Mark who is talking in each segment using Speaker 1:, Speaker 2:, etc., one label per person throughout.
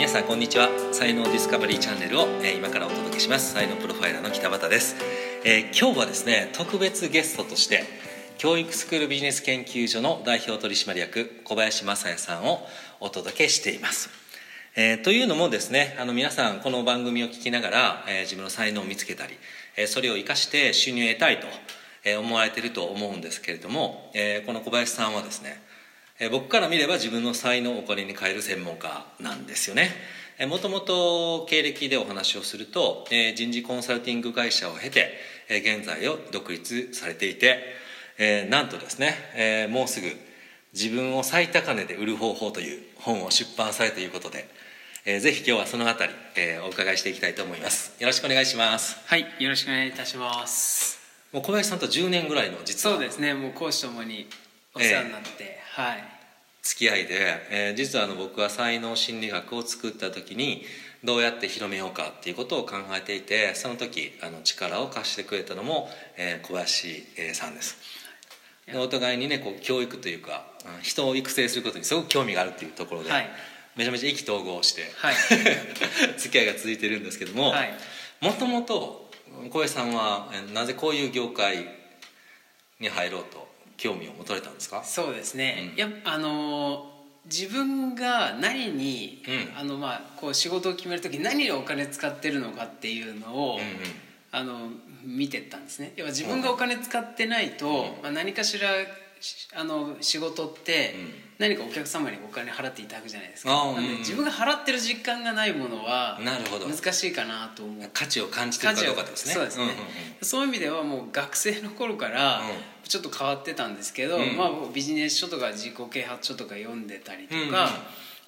Speaker 1: 皆さんこんにちは。才能ディスカバリーチャンネルを、えー今からお届けします。才能プロファイラーの北畑です、えー今日はですね特別ゲストとして教育スクールビジネス研究所の代表取締役小林正也さんをお届けしています。えーというのもですねあの皆さんこの番組を聞きながら、えー自分の才能を見つけたり、えーそれを生かして収入を得たいと、えー思われていると思うんですけれども、えーこの小林さんはですねえー僕から見れば自分の才能をお金に変える専門家なんですよね。もともと経歴でお話をすると、えー人事コンサルティング会社を経て、えー現在を独立されていて、えーなんとですね、えーもうすぐ自分を最高値で売る方法という本を出版されるということで、えーぜひ今日はそのあたり、えーお伺いしていきたいと思います。よろしくお願いします。
Speaker 2: はい、よろしくお願いいたします。
Speaker 1: もう小林さんと10年ぐらいの実は。
Speaker 2: そうですね、もう講師ともにお世話になって、はい。
Speaker 1: 付き合いで、えー実はあの僕は才能心理学を作った時にどうやって広めようかっていうことを考えていてその時あの力を貸してくれたのも、えー小林えーさんです。でお互いにねこう教育というかうん人を育成することにすごく興味があるっていうところで、
Speaker 2: はい。
Speaker 1: めちゃめちゃ意気投合して、
Speaker 2: はい。
Speaker 1: 付き合いが続いてるんですけども
Speaker 2: はい。
Speaker 1: もともと小林さんはえーなぜこういう業界に入ろうと興味を持たれたんですか？
Speaker 2: そうですね。
Speaker 1: うん。
Speaker 2: やあのー自分が何に、
Speaker 1: うん。
Speaker 2: あのまあこう仕事を決める時何にお金使ってるのかっていうのを、
Speaker 1: うんうん。
Speaker 2: あの見てったんですね。要は自分がお金使ってないと、まあ何かしらしあの仕事って、
Speaker 1: うん。
Speaker 2: 何かお客様にお金払っていただくじゃないですか。
Speaker 1: うん。
Speaker 2: 自分が払ってる実感がないものは難しいかなと思う。
Speaker 1: 価値を感じてるかどうかですね。
Speaker 2: そうですね、
Speaker 1: んうんうん。
Speaker 2: そういう意味ではもう学生の頃から
Speaker 1: うん。
Speaker 2: ちょっと変わってたんですけど、
Speaker 1: うん。
Speaker 2: まあ、ビジネス書とか自己啓発書とか読んでたりとか、
Speaker 1: うんうん。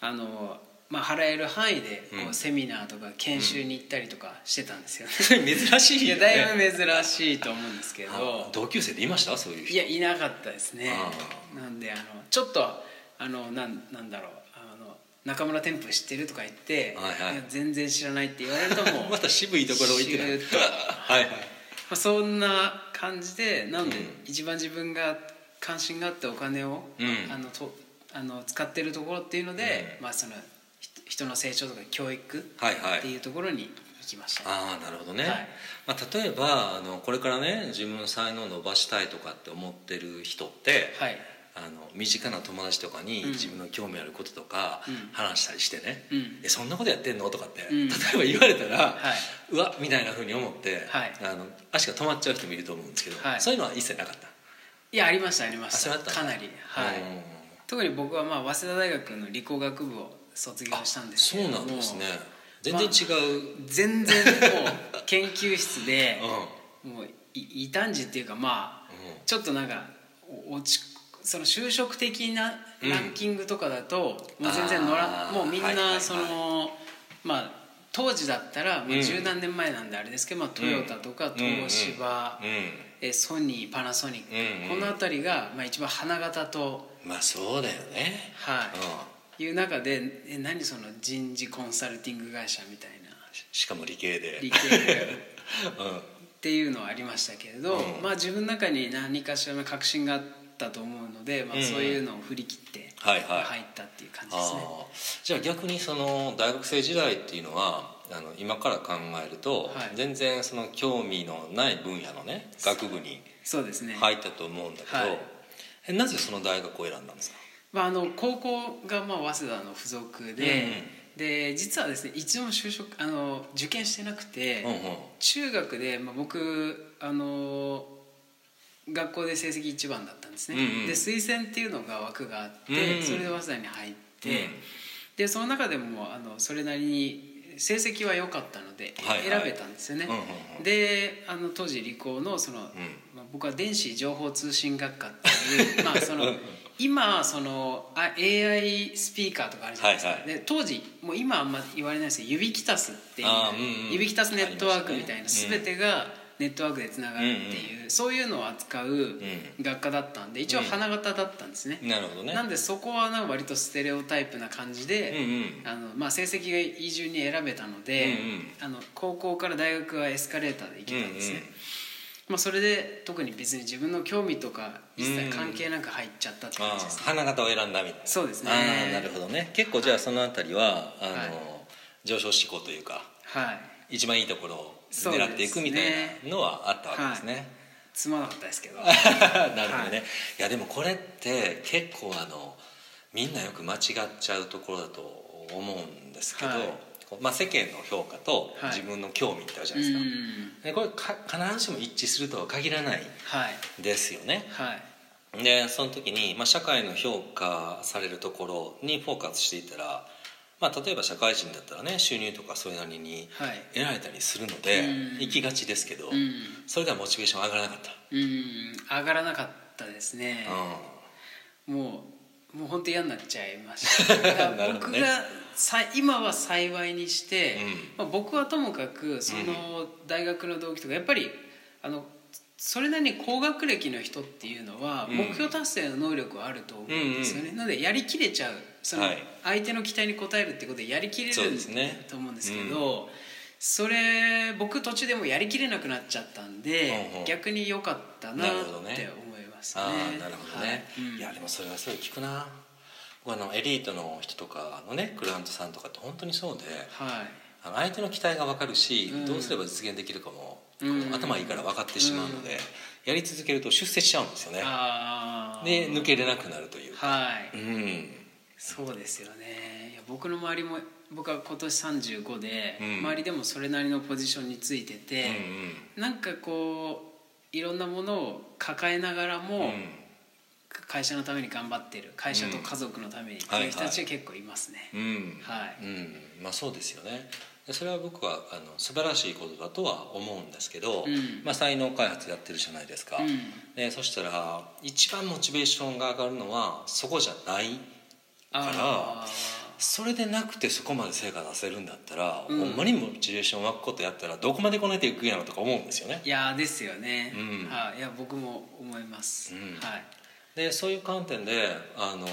Speaker 2: あのまあ、払える範囲でこ
Speaker 1: うん。
Speaker 2: うセミナーとか研修に行ったりとかしてたんですよね、
Speaker 1: 珍しい
Speaker 2: いや
Speaker 1: よね
Speaker 2: だいぶ珍しいと思うんですけ
Speaker 1: あ
Speaker 2: ど
Speaker 1: 同級生でいました？そういう人。
Speaker 2: いやいなかったですね。
Speaker 1: あ
Speaker 2: なんであのちょっとあのなんなんだろう。あの中村天風知ってるとか言って、
Speaker 1: はいはい。
Speaker 2: や全然知らないって言われるともう
Speaker 1: また渋いところを言ってた。
Speaker 2: シューッと。
Speaker 1: はいはい。
Speaker 2: まあ、そんな感じでなんで
Speaker 1: うん。
Speaker 2: 一番自分が関心があってお金を、
Speaker 1: うん。
Speaker 2: あのとあの使ってるところっていうので、まあ、そのひ人の成長とか教育
Speaker 1: はいはい。
Speaker 2: っていうところに行きました、
Speaker 1: ああなるほどね、
Speaker 2: はい。
Speaker 1: まあ、例えばあのこれからね自分の才能を伸ばしたいとかって思ってる人って、
Speaker 2: はい。
Speaker 1: あの身近な友達とかに
Speaker 2: うん。
Speaker 1: 自分の興味あることとか
Speaker 2: うん。
Speaker 1: 話したりしてね、
Speaker 2: うん。
Speaker 1: えそんなことやってんの？とかって、
Speaker 2: うん。
Speaker 1: 例えば言われたら、
Speaker 2: はい。う
Speaker 1: わみたいなふうに思って、
Speaker 2: はい。
Speaker 1: あの足が止まっちゃう人もいると思うんですけど、
Speaker 2: はい。
Speaker 1: そういうのは一切なかった？
Speaker 2: いやありましたありました。かなり。はい。
Speaker 1: うん。
Speaker 2: 特に僕はまあ早稲田大学の理工学部を卒業したんです
Speaker 1: そう
Speaker 2: けれども。
Speaker 1: なんですね。全然違う、
Speaker 2: 全然もう研究室で
Speaker 1: うん。
Speaker 2: もうい異端児っていうかまあ
Speaker 1: うん。
Speaker 2: ちょっとなんかお落ちその就職的なランキングとかだと、もう全然乗らもうみん
Speaker 1: はいはいはい。
Speaker 2: なその、まあ当時だったらもう
Speaker 1: うん。
Speaker 2: 十何年前なんであれですけど、まあ、トヨタとか
Speaker 1: うん
Speaker 2: 東芝、
Speaker 1: うん。
Speaker 2: えソニーパナソニック、
Speaker 1: うんうん。
Speaker 2: この辺りが、まあ、一番花形と、
Speaker 1: まあそうだよね、
Speaker 2: はいいう中でえ何その人事コンサルティング会社みたいな。
Speaker 1: しかも理系で。
Speaker 2: 理系で
Speaker 1: うん。
Speaker 2: っていうのはありましたけれど、
Speaker 1: うん。
Speaker 2: まあ自分の中に何かしらの確信があったと思うので、まあ、
Speaker 1: うん。
Speaker 2: そういうのを振り切って
Speaker 1: はいはい。
Speaker 2: 入ったっていう感じですね。
Speaker 1: あー。じゃあ逆にその大学生時代っていうのはあの今から考えると、
Speaker 2: はい。
Speaker 1: 全然その興味のない分野のね学部に入ったと思うんだけど、
Speaker 2: はい。
Speaker 1: えなぜその大学を選んだんですか？
Speaker 2: まあ、あの高校がまあ早稲田の付属で、で実はですね一度も就職あの受験してなくて、
Speaker 1: うんうん。
Speaker 2: 中学で、まあ、僕あの学校で成績一番だったんですね、
Speaker 1: うんうん。
Speaker 2: で推薦っていうのが枠があって、
Speaker 1: うん
Speaker 2: それで早稲田に入って、
Speaker 1: うん
Speaker 2: でその中でもあのそれなりに成績は良かったので
Speaker 1: はいはい。
Speaker 2: 選べたんですよね、
Speaker 1: うん
Speaker 2: であの当時理工のその、
Speaker 1: ん。
Speaker 2: まあ、僕は電子情報通信学科っていうまあその今そのあ AI スピーカーとかあるじゃないですか、
Speaker 1: はいはい。
Speaker 2: で当時もう今あんま言われないですけど指キタスっていう
Speaker 1: うんうん。
Speaker 2: 指キタスネットワークみたいな
Speaker 1: ね
Speaker 2: 全てがネットワークでつながるっていう、そういうのを扱う学科だったんで一応花形だったんですね、
Speaker 1: なるほどね。
Speaker 2: なんでそこはなんか割とステレオタイプな感じで、
Speaker 1: うんうん。
Speaker 2: あのまあ、成績がいい順に選べたので、
Speaker 1: うんうん。
Speaker 2: あの高校から大学はエスカレーターで行けたんですね、
Speaker 1: うんうん
Speaker 2: まあ、それで特に別に自分の興味とか一切関係なく入っちゃったって感
Speaker 1: あ
Speaker 2: じですね、
Speaker 1: ー花形を選んだみたいな。
Speaker 2: そうですね。
Speaker 1: ああなるほどね。結構じゃあそのあたりはあの、
Speaker 2: はい。
Speaker 1: 上昇志向というか
Speaker 2: はい。
Speaker 1: 一番いいところを狙っていくみたいなのはあったわけですね。
Speaker 2: つまなかったですけど。
Speaker 1: なるほどね、
Speaker 2: はい。
Speaker 1: い、やでもこれって結構あのみんなよく間違っちゃうところだと思うんですけど、
Speaker 2: はい
Speaker 1: まあ、世間の評価と
Speaker 2: はい。
Speaker 1: 自分の興味ってあるじゃ
Speaker 2: う
Speaker 1: ないですか、
Speaker 2: ん。
Speaker 1: でこれか必ずしも一致するとは限らない
Speaker 2: はい。
Speaker 1: ですよね。
Speaker 2: はい。
Speaker 1: でその時に、まあ、社会の評価されるところにフォーカスしていたら、まあ、例えば社会人だったらね収入とかそれなりに
Speaker 2: はい。
Speaker 1: 得られたりするので、
Speaker 2: うん。
Speaker 1: 行きがちですけど、
Speaker 2: うん。
Speaker 1: それではモチベーション上がらなかった、
Speaker 2: うん。上がらなかったですね。
Speaker 1: うん。
Speaker 2: もうもう本当嫌になっちゃいました。僕がさ今は幸いにして、
Speaker 1: うん。
Speaker 2: まあ、僕はともかくその大学の同期とかやっぱりあのそれなりに高学歴の人っていうのは
Speaker 1: うん。
Speaker 2: 目標達成の能力はあると思うんですよね、なのでやりきれちゃうその
Speaker 1: はい。
Speaker 2: 相手の期待に応えるってことでやりきれる
Speaker 1: ですね。
Speaker 2: と思うんですけどそれ僕途中でもうやりきれなくなっちゃったんで
Speaker 1: うんう。ん
Speaker 2: 逆に良かったなって思いますね。
Speaker 1: ああなるほどね、
Speaker 2: はい。うん。
Speaker 1: いやでもそれはすごい聞くな僕あのエリートの人とかのねクライアントさんとかって本当にそうで
Speaker 2: はい。
Speaker 1: あの相手の期待が分かるし、
Speaker 2: うん。
Speaker 1: どうすれば実現できるかも、頭いいから分かってしまうので、やり続けると出世しちゃうんですよね。で抜けれなくなるというか、
Speaker 2: はい。
Speaker 1: うん。
Speaker 2: そうですよね。いや僕の周りも僕は今年35で、
Speaker 1: うん。
Speaker 2: 周りでもそれなりのポジションについてて、なんかこういろんなものを抱えながらも、
Speaker 1: うんうん
Speaker 2: 会社のために頑張ってる会社と家族のためにってい。う人たちが結構いますね、
Speaker 1: うん。
Speaker 2: はい。
Speaker 1: うん。まあそうですよね。でそれは僕はあの素晴らしいことだとは思うんですけど、
Speaker 2: うん。
Speaker 1: まあ、才能開発やってるじゃないですか、
Speaker 2: うん。
Speaker 1: でそしたら一番モチベーションが上がるのはそこじゃない
Speaker 2: あ
Speaker 1: それでなくてそこまで成果出せるんだったら、
Speaker 2: うん。
Speaker 1: ほんまにモチベーション湧くことやったらどこまでこねていくんやろとか思うんですよね。
Speaker 2: ーいやですよね、
Speaker 1: うん。
Speaker 2: はい、いや僕も思います、
Speaker 1: うん。
Speaker 2: はい
Speaker 1: でそういう観点であの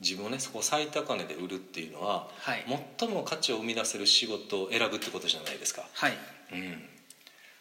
Speaker 1: 自分をねそこを最高値で売るっていうのは、
Speaker 2: はい。
Speaker 1: 最も価値を生み出せる仕事を選ぶってことじゃないですか、
Speaker 2: はい。
Speaker 1: うん、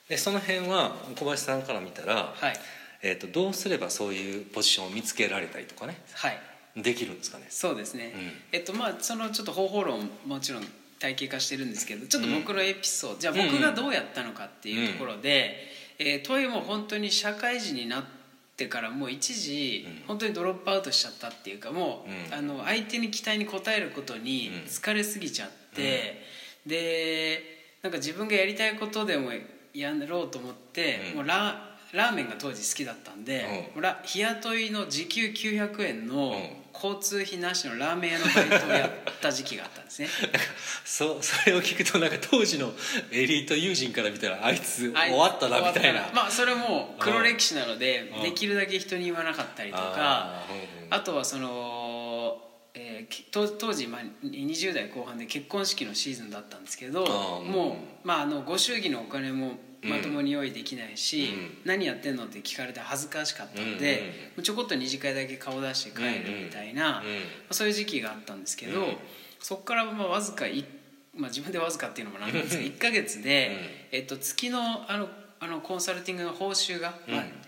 Speaker 1: でその辺は小林さんから見たら、
Speaker 2: はい。
Speaker 1: えー、とどうすればそういうポジションを見つけられたりとかね
Speaker 2: はい。
Speaker 1: できるんですかね。
Speaker 2: そうですね、
Speaker 1: うん。
Speaker 2: えっとまあそのちょっと方法論もちろん体系化してるんですけどちょっと僕のエピソード、じゃあ僕がどうやったのかっていうところで、えーとはいえもう本当に社会人になってからもう一時、
Speaker 1: うん。
Speaker 2: 本当にドロップアウトしちゃったっていうかもう、
Speaker 1: うん。
Speaker 2: あの相手に期待に応えることに
Speaker 1: うん。
Speaker 2: 疲れすぎちゃって、でなんか自分がやりたいことでもやろうと思って、
Speaker 1: うん。
Speaker 2: もうララーメンが当時好きだったんで、
Speaker 1: うん。
Speaker 2: ラ日雇いの時給900円の、
Speaker 1: うん
Speaker 2: 交通費なしのラーメン屋のバイトをやった時期があったんですね。
Speaker 1: そうそれを聞くとなんか当時のエリート友人から見たらあいつ終わったなみたいな。
Speaker 2: まあそれも黒歴史なので
Speaker 1: うん。
Speaker 2: できるだけ人に言わなかったりとか
Speaker 1: あ
Speaker 2: とはその、えーき当当時、まあ、20代後半で結婚式のシーズンだったんですけどもう、まあ、あのご祝儀のお金もまともに用意できないし、
Speaker 1: うん。
Speaker 2: 何やってんのって聞かれて恥ずかしかったん
Speaker 1: うん
Speaker 2: で、ちょこっと二次会だけ顔出して帰るみたいな、そういう時期があったんですけど、
Speaker 1: うん。
Speaker 2: そこからまあわずかい、まあ、自分でわずかっていうのもなんなんですけど1か月で、えっと、月のあのあのコンサルティングの報酬が、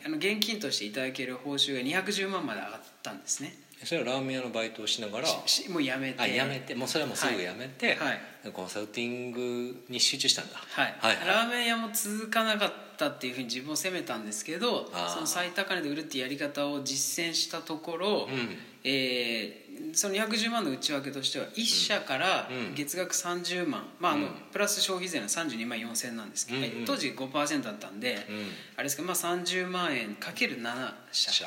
Speaker 2: あの現金としていただける報酬が210万まで上がったんですね
Speaker 1: それはラーメン屋のバイトをしながら
Speaker 2: しもうやめて。
Speaker 1: あやめて。もうそれはもうすぐやめて、
Speaker 2: はい。
Speaker 1: コンサルティングに集中したんだ。
Speaker 2: はい、
Speaker 1: はいはい。
Speaker 2: ラーメン屋も続かなかったっていうふうに自分を責めたんですけどその最高値で売るっていうやり方を実践したところ、
Speaker 1: うん。
Speaker 2: えーその210万の内訳としては1社から
Speaker 1: うん。
Speaker 2: 月額30万、まああの
Speaker 1: うん。
Speaker 2: プラス消費税の32万4000円なんですけど、
Speaker 1: うんうん。
Speaker 2: 当時5%だったんで、
Speaker 1: うん。
Speaker 2: あれですけど、まあ、30万円かける7社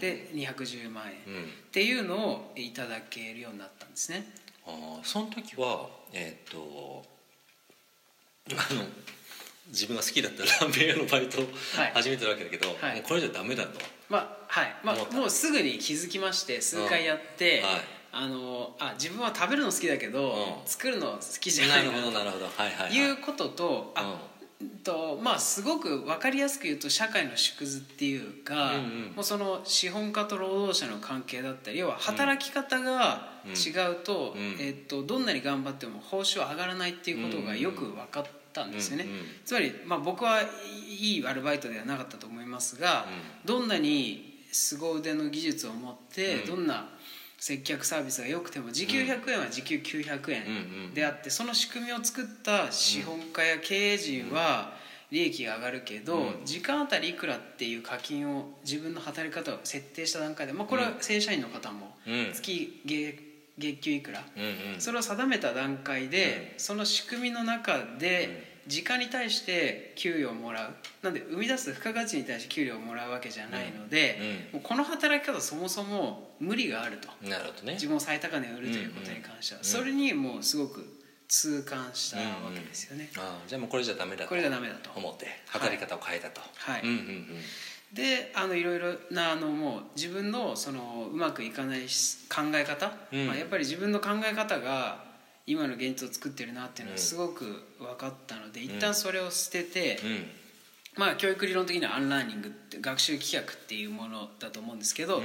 Speaker 2: で210万円、
Speaker 1: うん。
Speaker 2: っていうのをいただけるようになったんですね。
Speaker 1: あーその時はえーっとあの自分が好きだったラーメン屋のバイトを
Speaker 2: はい。
Speaker 1: 始めてるわけだけど、
Speaker 2: はい。
Speaker 1: これじゃダメだと、
Speaker 2: まあはい。まあ、もうすぐに気づきまして数回やって、
Speaker 1: うんはい。
Speaker 2: あのあ自分は食べるの好きだけど、
Speaker 1: うん。
Speaker 2: 作るの好きじゃな
Speaker 1: ないる
Speaker 2: な
Speaker 1: ほどなるほど。はいはい、はい、
Speaker 2: いうこととあ、とまあすごく分かりやすく言うと社会の縮図っていうか、
Speaker 1: うんうん。
Speaker 2: もうその資本家と労働者の関係だったり要は働き方が違うと,、
Speaker 1: うん。
Speaker 2: えっとどんなに頑張っても報酬は上がらないっていうことがよく分かったんですよね。
Speaker 1: うんうん。
Speaker 2: つまり、まあ、僕はいいアルバイトではなかったと思いますが、どんなに凄腕の技術を持って、
Speaker 1: うん。
Speaker 2: どんな接客サービスが良くても時給100円は時給900
Speaker 1: うん。うん
Speaker 2: 円であってその仕組みを作った資本家や経営陣は利益が上がるけど、
Speaker 1: うん。
Speaker 2: 時間あたりいくらっていう課金を自分の働き方を設定した段階で、まあ、これは正社員の方も
Speaker 1: うん。
Speaker 2: 月月月給いくら、
Speaker 1: うんうん。
Speaker 2: それを定めた段階で、その仕組みの中で時間に対して給与をもらう。なんで生み出す付加価値に対して給料をもらうわけじゃないので、もうこの働き方そもそも無理があると。
Speaker 1: なるほどね。
Speaker 2: 自分を最高値で売るということに関しては、
Speaker 1: うん
Speaker 2: それにもうすごく痛感したわけですよね、
Speaker 1: ああじゃあもうこれじゃダメだと
Speaker 2: これじゃダメだと。
Speaker 1: 思って働き方を変えたと。
Speaker 2: はい。
Speaker 1: うんうんうん
Speaker 2: であのいろいろなあのもう自分のそのうまくいかないし考え方、
Speaker 1: うん。
Speaker 2: まあ、やっぱり自分の考え方が今の現実を作ってるなっていうのはすごく分かったので、一旦それを捨てて、
Speaker 1: うん。
Speaker 2: まあ教育理論的にはアンラーニングって学習棄却っていうものだと思うんですけど、
Speaker 1: うん。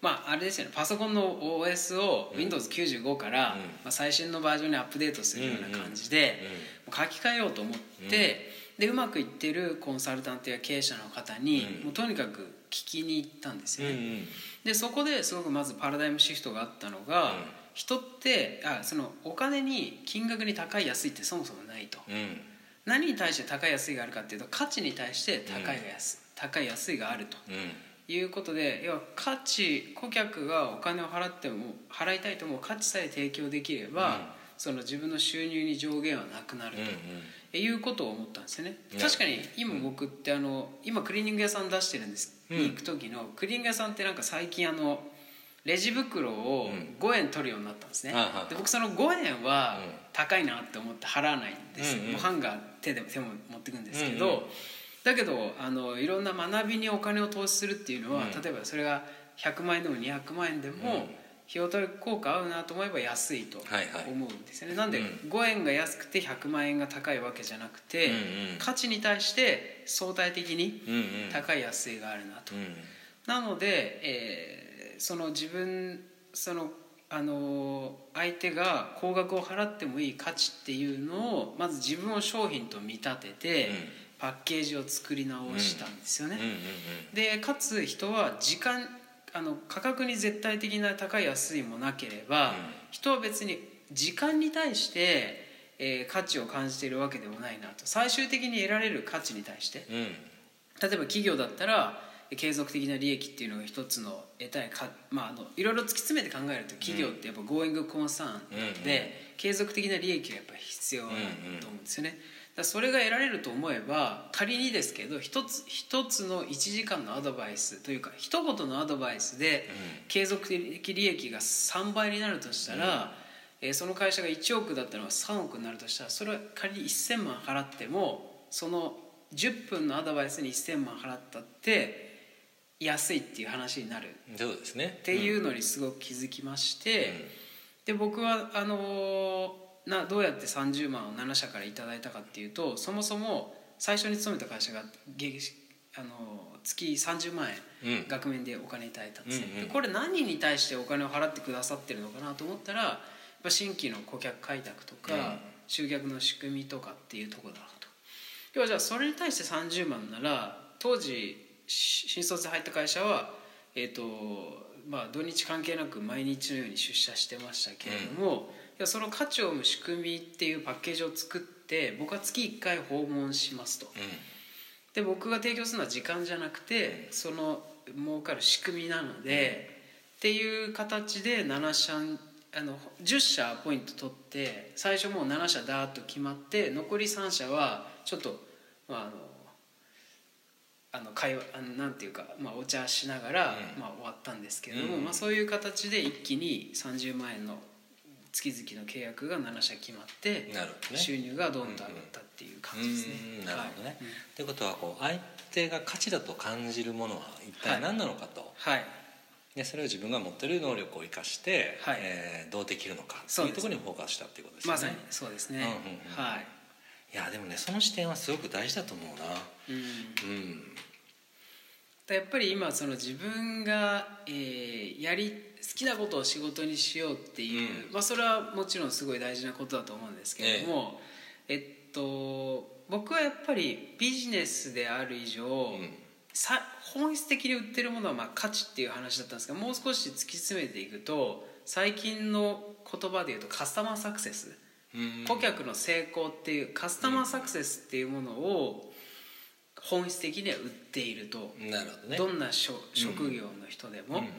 Speaker 2: まああれですよね。パソコンの OS を Windows95 から、
Speaker 1: うん。
Speaker 2: まあ、最新のバージョンにアップデートするような感じで、書き換えようと思って、でうまくいってるコンサルタントや経営者の方に、
Speaker 1: うん。
Speaker 2: もうとにかく聞きに行ったんです
Speaker 1: うん
Speaker 2: よね。でそこですごくまずパラダイムシフトがあったのが、
Speaker 1: うん。
Speaker 2: 人ってあそのお金に金額に高い安いってそもそもないと。
Speaker 1: うん。
Speaker 2: 何に対して高い安いがあるかっていうと価値に対して高いが安,、高い安いがあると。
Speaker 1: うん。
Speaker 2: いうことで要は価値顧客がお金を払っても払いたいと思う価値さえ提供できれば、
Speaker 1: うん。
Speaker 2: その自分の収入に上限はなくなる
Speaker 1: うんうん。
Speaker 2: ということを思ったんですよね。
Speaker 1: うん
Speaker 2: 確かに今僕ってあの今クリーニング屋さん出してるんです、
Speaker 1: うん。
Speaker 2: に行く時のクリーニング屋さんってなんか最近あのレジ袋を
Speaker 1: うん
Speaker 2: 5円取るようになったんですね、
Speaker 1: はいはいはい。
Speaker 2: で僕その5円は
Speaker 1: うん。
Speaker 2: 高いなって思って払わないんです、
Speaker 1: うんうん。
Speaker 2: もうハンガー手で手も持ってくんですけど、
Speaker 1: うんうん。
Speaker 2: だけどあのいろんな学びにお金を投資するっていうのは、
Speaker 1: うん。
Speaker 2: 例えばそれが100万円でも200万円でも、
Speaker 1: うん
Speaker 2: 費用対効果合うなと思えば安いと
Speaker 1: はいはい。
Speaker 2: 思うんですよね、なんで
Speaker 1: うん。
Speaker 2: 5円が安くて100万円が高いわけじゃなくて、
Speaker 1: うんうん。
Speaker 2: 価値に対して相対的に
Speaker 1: うんうん。
Speaker 2: 高い安いがあるなと、
Speaker 1: うん。
Speaker 2: なので、えーその自分そのあの相手が高額を払ってもいい価値っていうのをまず自分を商品と見立てて、
Speaker 1: うん。
Speaker 2: パッケージを作り直したんですよね、
Speaker 1: うんうん。
Speaker 2: でかつ人は時間あの価格に絶対的な高い安いもなければ、
Speaker 1: うん。
Speaker 2: 人は別に時間に対して、えー価値を感じているわけでもないなと。最終的に得られる価値に対して。
Speaker 1: うん。うん
Speaker 2: 例えば企業だったら継続的な利益っていうのが一つの得たいか、まあ、あのいろいろ突き詰めて考えると企業ってやっぱ Going Concern なので、継続的な利益がやっぱ必要だと思うんですよね。だからそれが得られると思えば仮にですけど一つ一つの1時間のアドバイスというか一言のアドバイスで継続的利益が3倍になるとしたら、えーその会社が1億だったのが3億になるとしたらそれは仮に1000万払ってもその10分のアドバイスに1000万払ったって安いっていう話になる。
Speaker 1: そうですね。
Speaker 2: っていうのにすごく気づきまして、で僕はあのーなどうやって30万を7社からいただいたかっていうとそもそも最初に勤めた会社が月あのー月30万円
Speaker 1: うん。
Speaker 2: 額面でお金いただいたんですね、
Speaker 1: うんうん
Speaker 2: でこれ何に対してお金を払ってくださってるのかなと思ったら新規の顧客開拓とか、
Speaker 1: うん。
Speaker 2: 集客の仕組みとかっていうところだなと。要はじゃあそれに対して30万なら当時し新卒で入った会社はえっ、とまあ土日関係なく毎日のように出社してましたけれども、いやその価値を生む仕組みっていうパッケージを作って僕は月1回訪問しますと。で僕が提供するのは時間じゃなくてその儲かる仕組みなので、っていう形で7社あの10社ポイント取って最初もう7社ダーッと決まって残り3社はちょっと、まあ、あのあの会話あのなんていうか、まあ、お茶しながら、
Speaker 1: うん。
Speaker 2: まあ、終わったんですけれども、
Speaker 1: うん。
Speaker 2: まあ、そういう形で一気に30万円の月々の契約が7社決まって、
Speaker 1: なるね。
Speaker 2: 収入がどんどん上がったっていう感じですね。
Speaker 1: うんなるほどね。
Speaker 2: はい
Speaker 1: ということはこう相手が価値だと感じるものは一体何なのかと、
Speaker 2: はい。
Speaker 1: でそれを自分が持ってる能力を生かして、
Speaker 2: はい。
Speaker 1: えーどうできるのかというところにフォーカスしたっていうことですよね。
Speaker 2: まさにそうですね、
Speaker 1: うんうんうん。
Speaker 2: はい、
Speaker 1: いやでもねその視点はすごく大事だと思うな。
Speaker 2: うん、
Speaker 1: うん。
Speaker 2: やっぱり今その自分が、えーやり好きなことを仕事にしようっていう、
Speaker 1: うん。
Speaker 2: まあ、それはもちろんすごい大事なことだと思うんですけれども、えっと僕はやっぱりビジネスである以上、
Speaker 1: うん。
Speaker 2: さ本質的に売ってるものはまあ価値っていう話だったんですがもう少し突き詰めていくと最近の言葉で言うとカスタマーサクセス。顧客の成功っていうカスタマーサクセスっていうものを本質的には売っていると。
Speaker 1: なるほどね。
Speaker 2: どんな職業の人でも、うん、うん、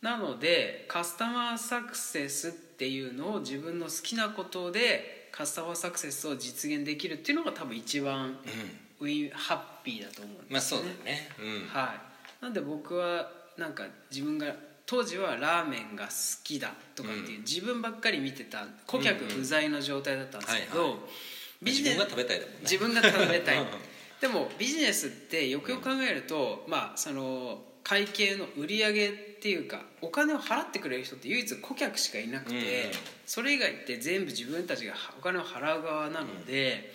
Speaker 2: なのでカスタマーサクセスっていうのを自分の好きなことでカスタマーサクセスを実現できるっていうのが多分一番ウィン、ハッピーだと思うんですね。
Speaker 1: まあそうだよね、
Speaker 2: うん、はい、なんで僕はなんか自分が当時はラーメンが好きだとかっていう、自分ばっかり見てた顧客不在の状態だったんですけど、
Speaker 1: ビジネス自分が食べたいだもんね。
Speaker 2: 自分が食べたい でもビジネスってよくよく考えると、まあその会計の売り上げっていうかお金を払ってくれる人って唯一顧客しかいなくて、うん、それ以外って全部自分たちがお金を払う側なので、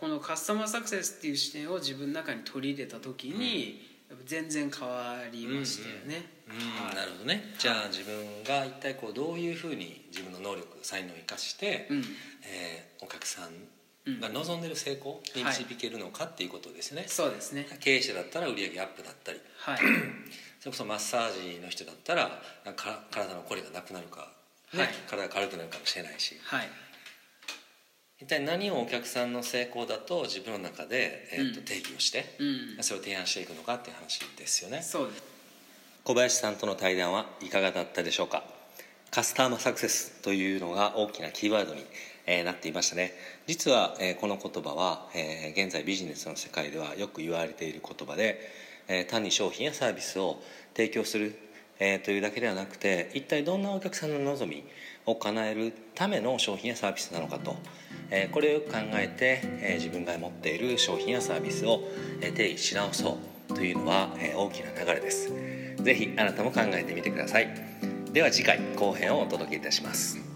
Speaker 2: うん、このカスタマーサクセスっていう視点を自分の中に取り入れた時に、全然変わりましたよね。
Speaker 1: はい、なるほどね。じゃあ自分が一体こうどういうふうに自分の能力才能を生かして、うん、えー、お客さんが望んでる成功に導けるのかっていうことですね、はい、
Speaker 2: そうですね。
Speaker 1: 経営者だったら売上アップだったり、はい、それこそマッサージの人だったら体のこりがなくなるか、ね、はい、体が軽くなるかもしれないし、はい、一体何をお客さんの成功だと自分の中で、えー、と定義をして、うん、それを提案していくのかっていう話ですよね。
Speaker 2: そうです。
Speaker 1: 小林さんとの対談はいかがだったでしょうか？カスタマーサクセスというのが大きなキーワードにえー、なっていましたね。実は、えー、この言葉は、えー、現在ビジネスの世界ではよく言われている言葉で、えー、単に商品やサービスを提供する、えー、というだけではなくて一体どんなお客さんの望みを叶えるための商品やサービスなのかと、えー、これをよく考えて、えー、自分が持っている商品やサービスを、えー、定義し直そうというのは、えー、大きな流れです。是非あなたも考えてみてください。では次回後編をお届けいたします。